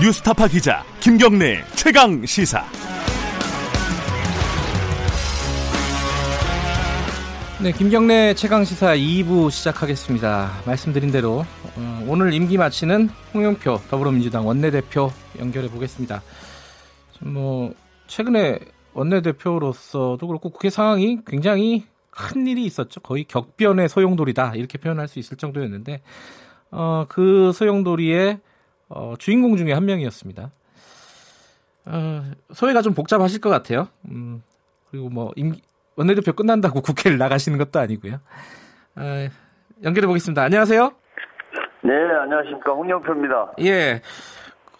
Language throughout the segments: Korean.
뉴스타파 기자 김경래 최강 시사. 네, 김경래 최강 시사 2부 시작하겠습니다. 말씀드린 대로 어, 오늘 임기 마치는 홍영표 더불어민주당 원내대표 연결해 보겠습니다. 뭐 최근에 원내대표로서도 그렇고 국회 상황이 굉장히 큰 일이 있었죠. 거의 격변의 소용돌이다 이렇게 표현할 수 있을 정도였는데 어, 그 소용돌이의 어, 주인공 중에 한 명이었습니다. 어, 소외가 좀 복잡하실 것 같아요. 음, 그리고 뭐 임기, 원내대표 끝난다고 국회를 나가시는 것도 아니고요. 어, 연결해 보겠습니다. 안녕하세요. 네, 안녕하십니까 홍영표입니다. 예.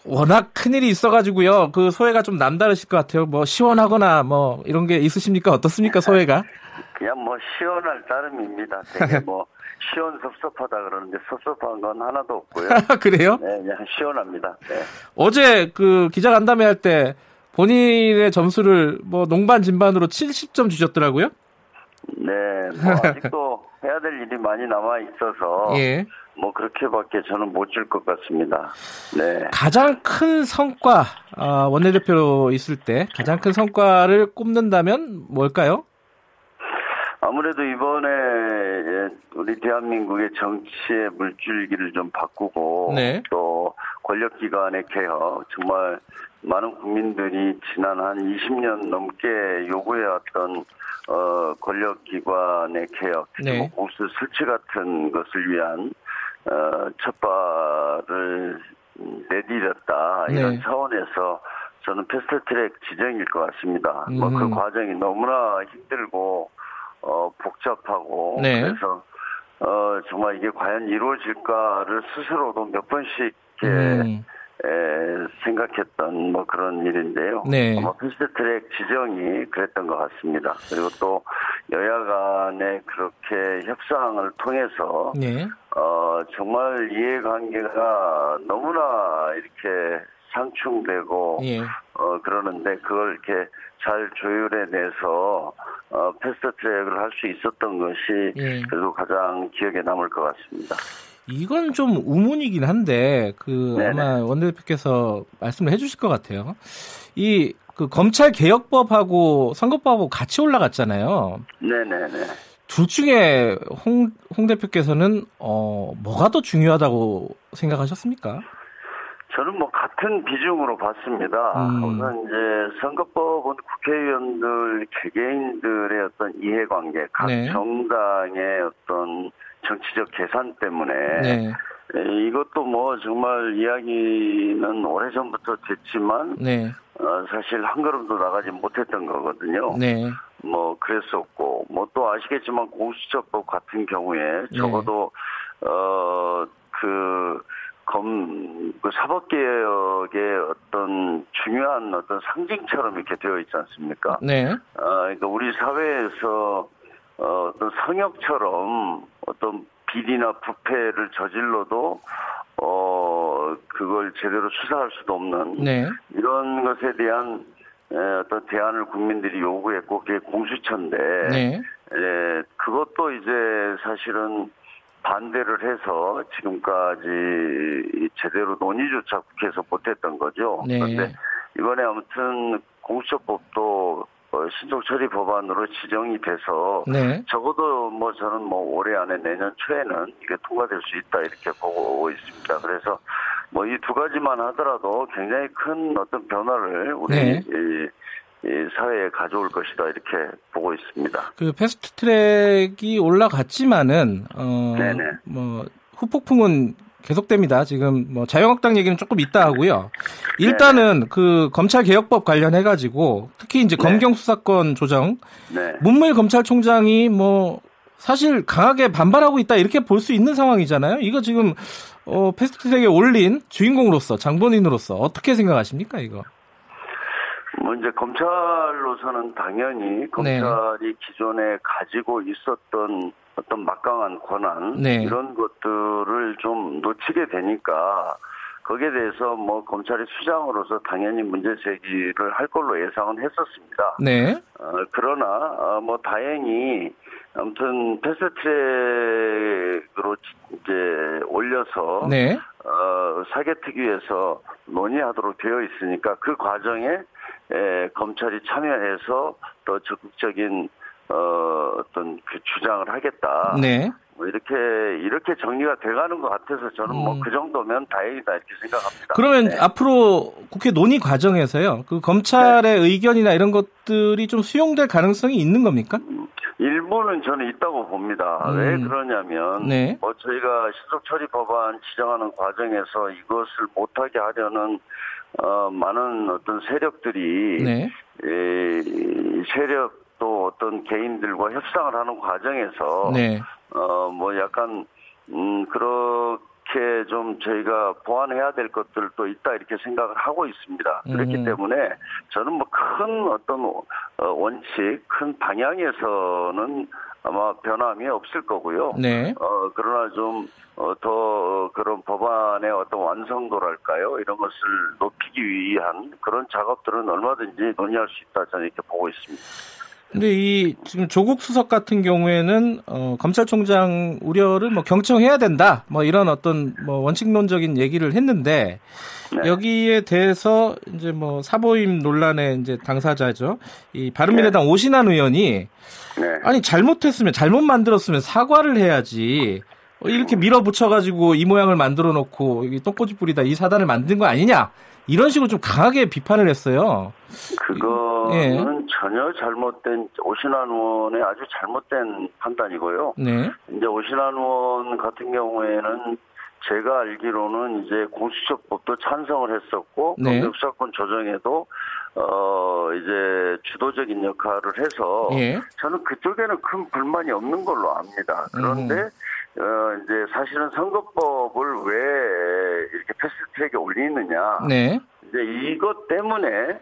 워낙 큰일이 있어가지고요. 그 소외가 좀 남다르실 것 같아요. 뭐 시원하거나 뭐 이런 게 있으십니까? 어떻습니까, 소외가? 그냥 뭐 시원할 따름입니다. 되게 뭐 시원 섭섭하다 그러는데 섭섭한 건 하나도 없고요. 그래요? 네, 그냥 시원합니다. 네. 어제 그 기자 간담회 할 때 본인의 점수를 뭐 농반 진반으로 70점 주셨더라고요. 네, 뭐 아직도 해야 될 일이 많이 남아 있어서 예. 뭐 그렇게밖에 저는 못 줄 것 같습니다. 네. 가장 큰 성과 아, 원내대표로 있을 때 가장 큰 성과를 꼽는다면 뭘까요? 아무래도 이번에 예, 우리 대한민국의 정치의 물줄기를 좀 바꾸고 네. 또 권력기관의 개혁 정말 많은 국민들이 지난 한 20년 넘게 요구해왔던 어, 권력기관의 개혁, 네. 뭐 공수 설치 같은 것을 위한 어, 첫발을 내디뎠다 이런 네. 차원에서 저는 패스트트랙 지정일 것 같습니다. 뭐그 음. 과정이 너무나 힘들고 어, 복잡하고 네. 그래서 어, 정말 이게 과연 이루어질까를 스스로도 몇 번씩 이렇게 음, 에, 생각했던 뭐 그런 일인데요. 네. 아마 패스트트랙 지정이 그랬던 것 같습니다. 그리고 또 여야 간의 그렇게 협상을 통해서 네. 어, 정말 이해관계가 너무나 이렇게 상충되고 예. 어, 그러는데 그걸 이렇게 잘 조율해내서 어, 패스트트랙을 할 수 있었던 것이 예. 그래도 가장 기억에 남을 것 같습니다. 이건 좀 우문이긴 한데 그 네네. 아마 원내대표께서 말씀을 해주실 것 같아요. 이 그 검찰 개혁법하고 선거법하고 같이 올라갔잖아요. 네네네. 둘 중에 홍, 홍 대표께서는 어 뭐가 더 중요하다고 생각하셨습니까? 저는 뭐 같은 비중으로 봤습니다. 음. 우선 이제 선거법은 국회의원들 개개인들의 어떤 이해관계, 각 네. 정당의 어떤 정치적 계산 때문에 네, 에, 이것도 뭐 정말 이야기는 오래 전부터 됐지만 네, 어, 사실 한 걸음도 나가지 못했던 거거든요. 네, 뭐 그랬었고 뭐 또 아시겠지만 공수처법 같은 경우에 네. 적어도 어그 검, 그 사법개혁의 어떤 중요한 어떤 상징처럼 이렇게 되어 있지 않습니까? 네, 어, 그러니까 우리 사회에서 어, 어떤 성역처럼 어떤 비리나 부패를 저질러도 어, 그걸 제대로 수사할 수도 없는 네, 이런 것에 대한 에, 어떤 대안을 국민들이 요구했고 그게 공수처인데 네, 에, 그것도 이제 사실은 반대를 해서 지금까지 제대로 논의조차 국회에서 못했던 거죠. 네. 그런데 이번에 아무튼 공수처법도 어, 신속 처리 법안으로 지정이 돼서 네. 적어도 뭐 저는 뭐 올해 안에 내년 초에는 이게 통과될 수 있다 이렇게 보고 있습니다. 그래서 뭐 이 두 가지만 하더라도 굉장히 큰 어떤 변화를 우리 네. 사회에 가져올 것이다 이렇게 보고 있습니다. 그 패스트 트랙이 올라갔지만은 어, 네네. 뭐 후폭풍은 계속됩니다. 지금 뭐 자유한국당 얘기는 조금 있다 하고요. 일단은 그 검찰 개혁법 관련해 가지고 특히 이제 네. 검경 수사권 조정 네. 문무일 검찰총장이 뭐 사실 강하게 반발하고 있다 이렇게 볼 수 있는 상황이잖아요. 이거 지금 어 패스트트랙에 올린 주인공으로서 장본인으로서 어떻게 생각하십니까 이거? 뭐 이제 검찰로서는 당연히 검찰이 기존에 가지고 있었던 어떤 막강한 권한 네. 이런 것들을 좀 놓치게 되니까 거기에 대해서 뭐 검찰의 수장으로서 당연히 문제 제기를 할 걸로 예상은 했었습니다. 네. 어, 그러나 어, 뭐 다행히 아무튼 패스트트랙으로 이제 올려서 네. 어, 사개특위에서 논의하도록 되어 있으니까 그 과정에 에, 검찰이 참여해서 더 적극적인 어, 어떤 그 주장을 하겠다. 네. 뭐 이렇게 이렇게 정리가 돼가는 것 같아서 저는 뭐 음. 그 정도면 다행이다 이렇게 생각합니다. 그러면 네. 앞으로 국회 논의 과정에서요. 그 검찰의 의견이나 이런 것들이 좀 수용될 가능성이 있는 겁니까? 일부는 저는 있다고 봅니다. 음. 왜 그러냐면 네. 뭐 저희가 신속 처리 법안 지정하는 과정에서 이것을 못하게 하려는 어, 많은 어떤 세력들이 네. 에, 이 세력 또 어떤 개인들과 협상을 하는 과정에서 네. 어, 뭐 약간 음, 그렇게 좀 저희가 보완해야 될 것들도 있다 이렇게 생각을 하고 있습니다. 그렇기 음. 때문에 저는 뭐 큰 어떤 어, 원칙, 큰 방향에서는 아마 변함이 없을 거고요. 네. 어, 그러나 좀, 어, 더 그런 법안의 어떤 완성도랄까요? 이런 것을 높이기 위한 그런 작업들은 얼마든지 논의할 수 있다 저는 이렇게 보고 있습니다. 근데 이 지금 조국 수석 같은 경우에는 어, 검찰총장 우려를 뭐 경청해야 된다. 뭐 이런 어떤 뭐 원칙론적인 얘기를 했는데 네. 여기에 대해서 이제 뭐 사보임 논란의 이제 당사자죠. 이 바른미래당 오신환 의원이 네. 아니 잘못했으면 잘못 만들었으면 사과를 해야지. 어, 이렇게 밀어붙여가지고 이 모양을 만들어 놓고 이게 똥꼬집 뿌리다 이 사단을 만든 거 아니냐 이런 식으로 좀 강하게 비판을 했어요. 그거는 예. 전혀 잘못된, 오신환 의원의 아주 잘못된 판단이고요. 네, 이제 오신환 의원 같은 경우에는 제가 알기로는 이제 공수처법도 찬성을 했었고 네. 검역사건 조정에도 어 이제 주도적인 역할을 해서 예, 저는 그쪽에는 큰 불만이 없는 걸로 압니다. 그런데 어 이제 사실은 선거법을 왜 이렇게 패스트트랙에 올리느냐 네, 이제 이것 때문에 에,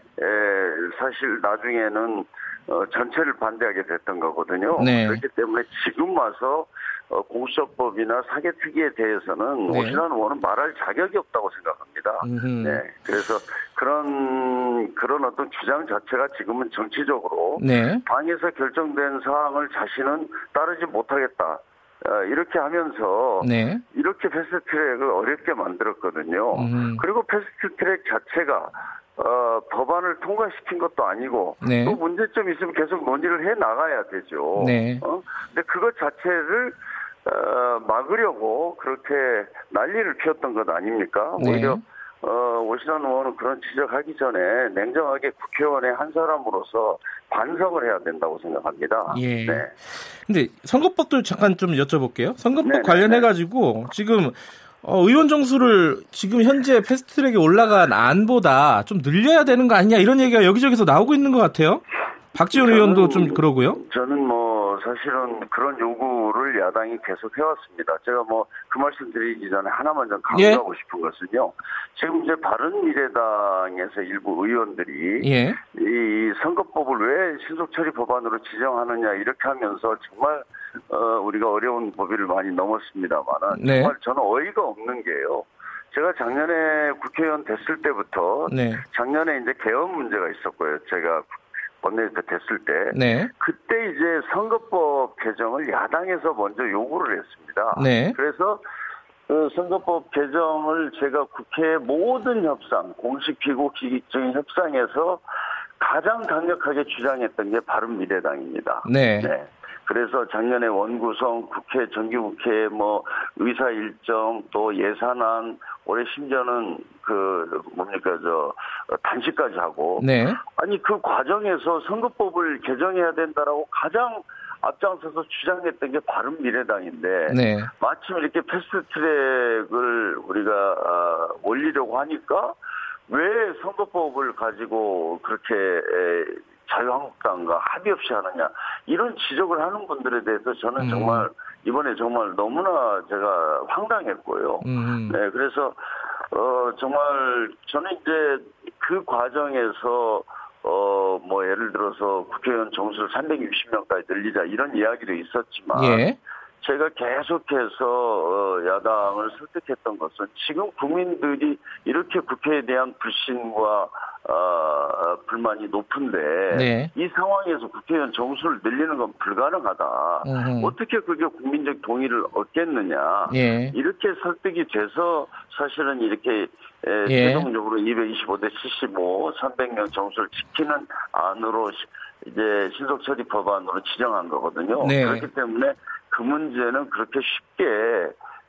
사실 나중에는 어, 전체를 반대하게 됐던 거거든요. 네. 그렇기 때문에 지금 와서 어, 공수처법이나 사개특위에 대해서는 네. 오신환 의원은 말할 자격이 없다고 생각합니다. 음흠. 네, 그래서 그런 그런 어떤 주장 자체가 지금은 정치적으로 네, 방에서 결정된 사항을 자신은 따르지 못하겠다. 어, 이렇게 하면서 네, 이렇게 패스트트랙을 어렵게 만들었거든요. 음. 그리고 패스트트랙 자체가 어, 법안을 통과시킨 것도 아니고 네. 또 문제점이 있으면 계속 논의를 해 나가야 되죠. 네. 어? 근데 그것 자체를 어, 막으려고 그렇게 난리를 피웠던 것 아닙니까? 네. 오히려 어, 오신환 의원은 그런 지적하기 전에 냉정하게 국회의원의 한 사람으로서 반성을 해야 된다고 생각합니다. 예. 네. 근데 선거법도 잠깐 좀 여쭤볼게요. 선거법 네네, 관련해 가지고 지금 어, 의원 정수를 지금 현재 패스트트랙에 올라간 안보다 좀 늘려야 되는 거 아니냐 이런 얘기가 여기저기서 나오고 있는 것 같아요. 박지원 의원도 좀 그러고요. 저는 뭐 사실은 그런 요구를 야당이 계속 해왔습니다. 제가 뭐 그 말씀 드리기 전에 하나만 좀 예. 강조하고 싶은 것은요. 지금 이제 바른미래당에서 일부 의원들이 예. 이 선거법을 왜 신속처리 법안으로 지정하느냐 이렇게 하면서 정말 어, 우리가 어려운 법위를 많이 넘었습니다만은 네. 정말 저는 어이가 없는 게요. 제가 작년에 국회의원 됐을 때부터 네. 작년에 이제 개헌 문제가 있었고요. 제가 원내대표 됐을 때 네. 그때 이제 선거법 개정을 야당에서 먼저 요구를 했습니다. 네. 그래서 그 선거법 개정을 제가 국회 모든 협상, 공식 비공식적인 협상에서 가장 강력하게 주장했던 게 바른 미래당입니다. 네. 그래서 작년에 원구성, 국회, 정기국회, 뭐, 의사 일정, 또 예산안, 올해 심지어는 그, 뭡니까, 저, 단식까지 하고. 네. 아니, 그 과정에서 선거법을 개정해야 된다라고 가장 앞장서서 주장했던 게 바른 미래당인데. 네. 마침 이렇게 패스트트랙을 우리가 아, 올리려고 하니까 왜 선거법을 가지고 그렇게 에, 자유한국당과 합의 없이 하느냐 이런 지적을 하는 분들에 대해서 저는 음. 정말 이번에 정말 너무나 제가 황당했고요. 음. 네, 그래서 어 정말 저는 이제 그 과정에서 어 뭐 예를 들어서 국회의원 정수를 360명까지 늘리자 이런 이야기도 있었지만 예. 제가 계속해서 어, 야당을 설득했던 것은 지금 국민들이 이렇게 국회에 대한 불신과 어, 불만이 높은데 네. 이 상황에서 국회의원 정수를 늘리는 건 불가능하다. 음흠. 어떻게 그게 국민적 동의를 얻겠느냐. 예. 이렇게 설득이 돼서 사실은 이렇게 에, 예. 최종적으로 225대 75, 300명 정수를 지키는 안으로 시- 이제 신속 처리 법안으로 지정한 거거든요. 네. 그렇기 때문에 그 문제는 그렇게 쉽게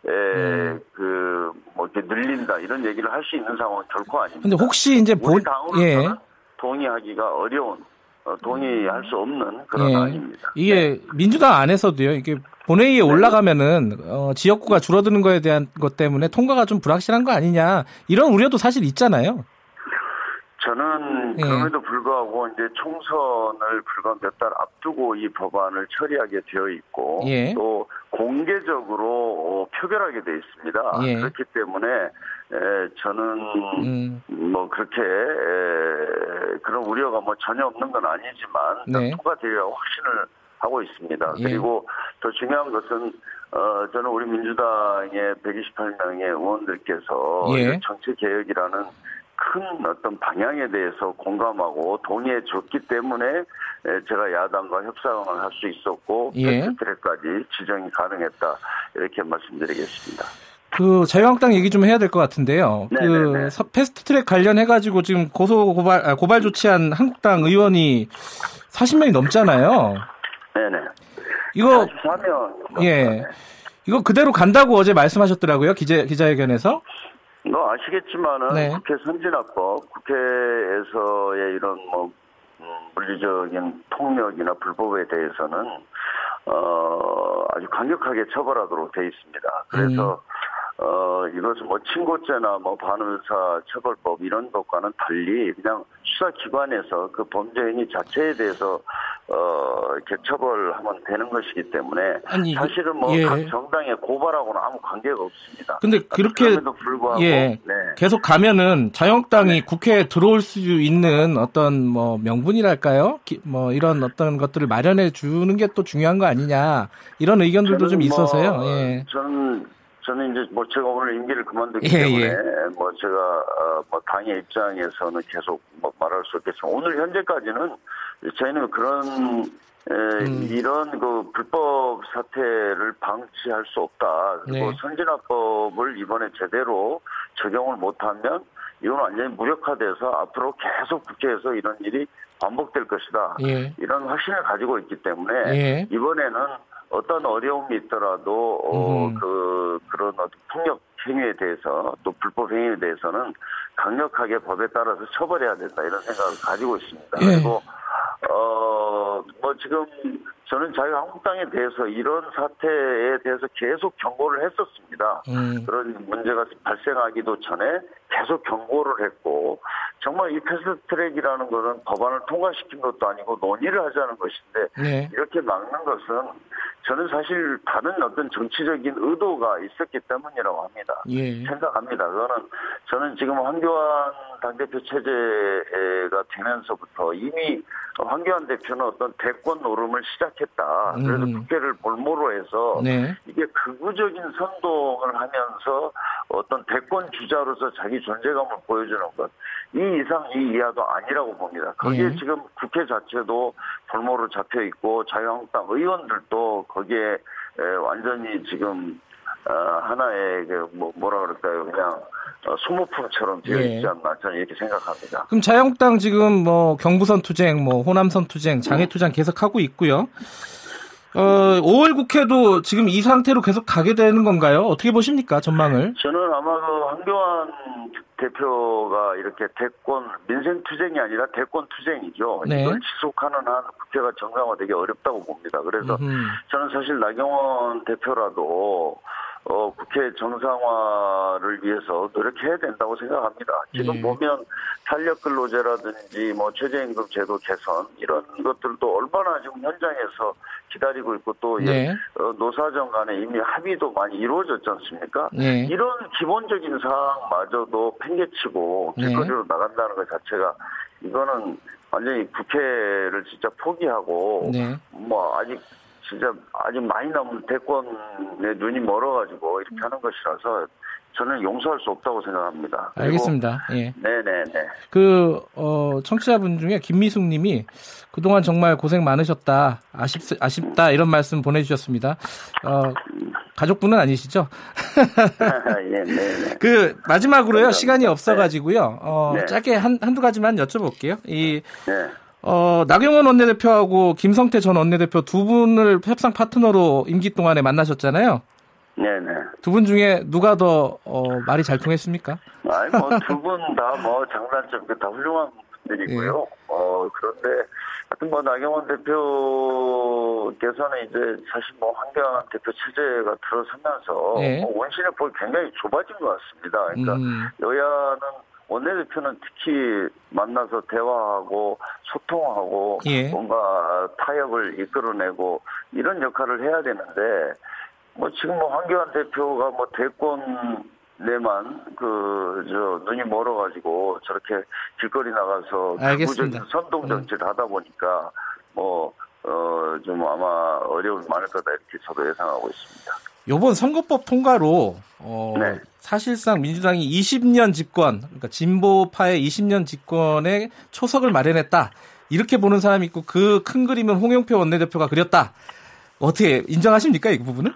에, 음. 그, 뭐, 이렇게 늘린다, 이런 얘기를 할 수 있는 상황은 결코 아닙니다. 근데 혹시 이제 본 우리 당으로서는 예. 동의하기가 어려운, 어, 동의할 수 없는 그런 예. 안입니다. 이게 민주당 안에서도요. 이게 본회의에 올라가면은 어, 지역구가 줄어드는 거에 대한 것 때문에 통과가 좀 불확실한 거 아니냐 이런 우려도 사실 있잖아요. 저는 예. 그럼에도 불구하고 이제 총선을 불과 몇 달 앞두고 이 법안을 처리하게 되어 있고 예. 또 공개적으로 어, 표결하게 돼 있습니다. 예. 그렇기 때문에 에, 저는 음. 뭐 그렇게 에, 그런 우려가 뭐 전혀 없는 건 아니지만 네. 통과되리라고 확신을 하고 있습니다. 예. 그리고 더 중요한 것은 어, 저는 우리 민주당의 128명의 의원들께서 예. 이 정치 개혁이라는 큰 어떤 방향에 대해서 공감하고 동의해 줬기 때문에 에, 제가 야당과 협상을 할 수 있었고 예. 패스트트랙까지 지정이 가능했다 이렇게 말씀드리겠습니다. 그 자유한국당 얘기 좀 해야 될 것 같은데요. 네네네. 그 서- 패스트트랙 관련해 가지고 지금 고소 고발 아, 고발 조치한 한국당 의원이 40명이 넘잖아요. 네네. 이거 44명. 예. 이거 그대로 간다고 어제 말씀하셨더라고요. 기자 기자회견에서. 너 아시겠지만은 네. 국회 선진화법, 국회에서의 이런 뭐 음, 물리적인 폭력이나 불법에 대해서는 어 아주 강력하게 처벌하도록 돼 있습니다. 그래서 어 이것은 뭐 친고죄나 뭐 반의사 처벌법 이런 것과는 달리 그냥 수사기관에서 그 범죄 행위 자체에 대해서 어 이렇게 처벌하면 되는 것이기 때문에 아니, 사실은 뭐 예. 각 정당에 고발하고는 아무 관계가 없습니다. 근데 그렇게 그럼에도 불구하고 예. 네. 계속 가면은 자유한국당이 국회에 들어올 수 있는 어떤 뭐 명분이랄까요? 기- 뭐 이런 어떤 것들을 마련해 주는 게 또 중요한 거 아니냐 이런 의견들도 좀 저는 있어서요. 뭐, 예. 저는 저는 이제 뭐 제가 오늘 임기를 그만두기 예, 때문에 예. 뭐 제가 어, 뭐 당의 입장에서는 계속 뭐 말할 수 없겠지만 오늘 현재까지는 저희는 그런 에, 음. 이런 그 불법 사태를 방치할 수 없다. 그리고 네. 선진화법을 이번에 제대로 적용을 못하면 이건 완전히 무력화돼서 앞으로 계속 국회에서 이런 일이 반복될 것이다. 예. 이런 확신을 가지고 있기 때문에 예. 이번에는 어떤 어려움이 있더라도 어, 음. 그 그런 어떤 폭력 행위에 대해서 또 불법 행위에 대해서는 강력하게 법에 따라서 처벌해야 된다 이런 생각을 가지고 있습니다. 예. 그리고 어 뭐 지금 저는 자유한국당에 대해서 이런 사태에 대해서 계속 경고를 했었습니다. 음. 그런 문제가 발생하기도 전에 계속 경고를 했고 정말 이 패스트트랙이라는 것은 법안을 통과시킨 것도 아니고 논의를 하자는 것인데 네. 이렇게 막는 것은 저는 사실 다른 어떤 정치적인 의도가 있었기 때문이라고 합니다. 예. 생각합니다. 그거는 저는 지금 황교안 당대표 체제가 되면서부터 이미 황교안 대표는 어떤 대권 노름을 시작했다. 그래서 음. 국회를 볼모로 해서 네. 이게 극우적인 선동을 하면서 어떤 대권 주자로서 자기 존재감을 보여주는 것. 이 이상 이 이하도 아니라고 봅니다. 거기에 예. 지금 국회 자체도 볼모로 잡혀 있고 자유한국당 의원들도 거기에 에, 완전히 지금 어, 하나의 그 뭐, 뭐라 그럴까요? 그냥 어, 소모품처럼 되어 예. 있지 않나 저는 이렇게 생각합니다. 그럼 자유한국당 지금 뭐 경부선 투쟁, 뭐 호남선 투쟁, 장애 투쟁 계속 하고 있고요. 어, 5월 국회도 지금 이 상태로 계속 가게 되는 건가요? 어떻게 보십니까? 전망을? 저는 아마 그 황교안 대표가 이렇게 대권 민생 투쟁이 아니라 대권 투쟁이죠. 네. 이걸 지속하는 한 국회가 정상화되기 어렵다고 봅니다. 그래서 음흠. 저는 사실 나경원 대표라도 어, 국회 정상화를 위해서 노력해야 된다고 생각합니다. 지금 예. 보면 탄력 근로제라든지 뭐 최저임금 제도 개선 이런 것들도 얼마나 지금 현장에서 기다리고 있고 또 네. 어, 노사정 간에 이미 합의도 많이 이루어졌지 않습니까? 네. 이런 기본적인 사항마저도 팽개치고 네. 길거리로 나간다는 것 자체가 이거는 완전히 국회를 진짜 포기하고 네. 뭐 아직 진짜 아직 많이 남은 대권에 눈이 멀어가지고 이렇게 하는 것이라서 저는 용서할 수 없다고 생각합니다. 알겠습니다. 예. 네네네. 그, 어, 청취자분 중에 김미숙 님이 그동안 정말 고생 많으셨다. 아쉽, 아쉽다. 이런 말씀 보내주셨습니다. 어, 가족분은 아니시죠? 예, 네네. 그, 마지막으로요. 시간이 없어가지고요. 어, 네. 짧게 한, 한두 가지만 여쭤볼게요. 이, 네. 어, 나경원 원내대표하고 김성태 전 원내대표 두 분을 협상 파트너로 임기 동안에 만나셨잖아요. 네네. 두 분 중에 누가 더, 어, 말이 잘 통했습니까? 아니 뭐 두 분 다 뭐 장단점 다 훌륭한 분들이고요. 예. 어 그런데 하여튼 뭐 나경원 대표께서는 이제 사실 뭐 황교안 대표 체제가 들어서면서 예. 뭐 원신의 폭이 굉장히 좁아진 것 같습니다. 그러니까 음. 여야는 원내대표는 특히 만나서 대화하고 소통하고 예. 뭔가 타협을 이끌어내고 이런 역할을 해야 되는데 뭐 지금 뭐 황교안 대표가 뭐 대권 내만 그 저 눈이 멀어가지고 저렇게 길거리 나가서 알겠습니다. 음. 극우적인 선동 정치를 하다 보니까 뭐 어 좀 아마 어려움이 많을 거다 이렇게 저도 예상하고 있습니다. 요번 선거법 통과로 어, 네. 사실상 민주당이 20년 집권, 그러니까 진보파의 20년 집권에 초석을 마련했다. 이렇게 보는 사람이 있고 그 큰 그림은 홍영표 원내대표가 그렸다. 어떻게 인정하십니까 이 부분은?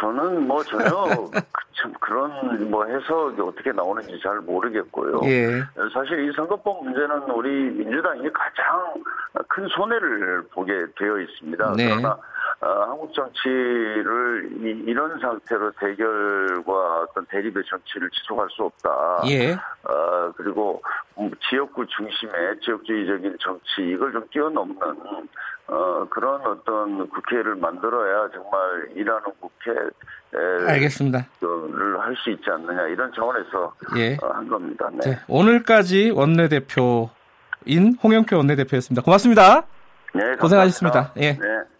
저는 뭐 전혀 그- 참 그런 뭐 해석이 어떻게 나오는지 잘 모르겠고요. 예. 사실 이 선거법 문제는 우리 민주당이 가장 큰 손해를 보게 되어 있습니다. 네. 그러나 어, 한국 정치를 이, 런 상태로 대결과 어떤 대립의 정치를 지속할 수 없다. 예. 어, 그리고 음, 지역구 중심의 지역주의적인 정치 이걸 좀 뛰어넘는 어, 그런 어떤 국회를 만들어야 정말 일하는 국회를 알겠습니다. 할수 있지 않느냐 이런 차원에서 예. 어, 한 겁니다. 네. 네, 오늘까지 원내대표인 홍영표 원내대표였습니다. 고맙습니다. 네, 감사합니다. 고생하셨습니다. 예. 네.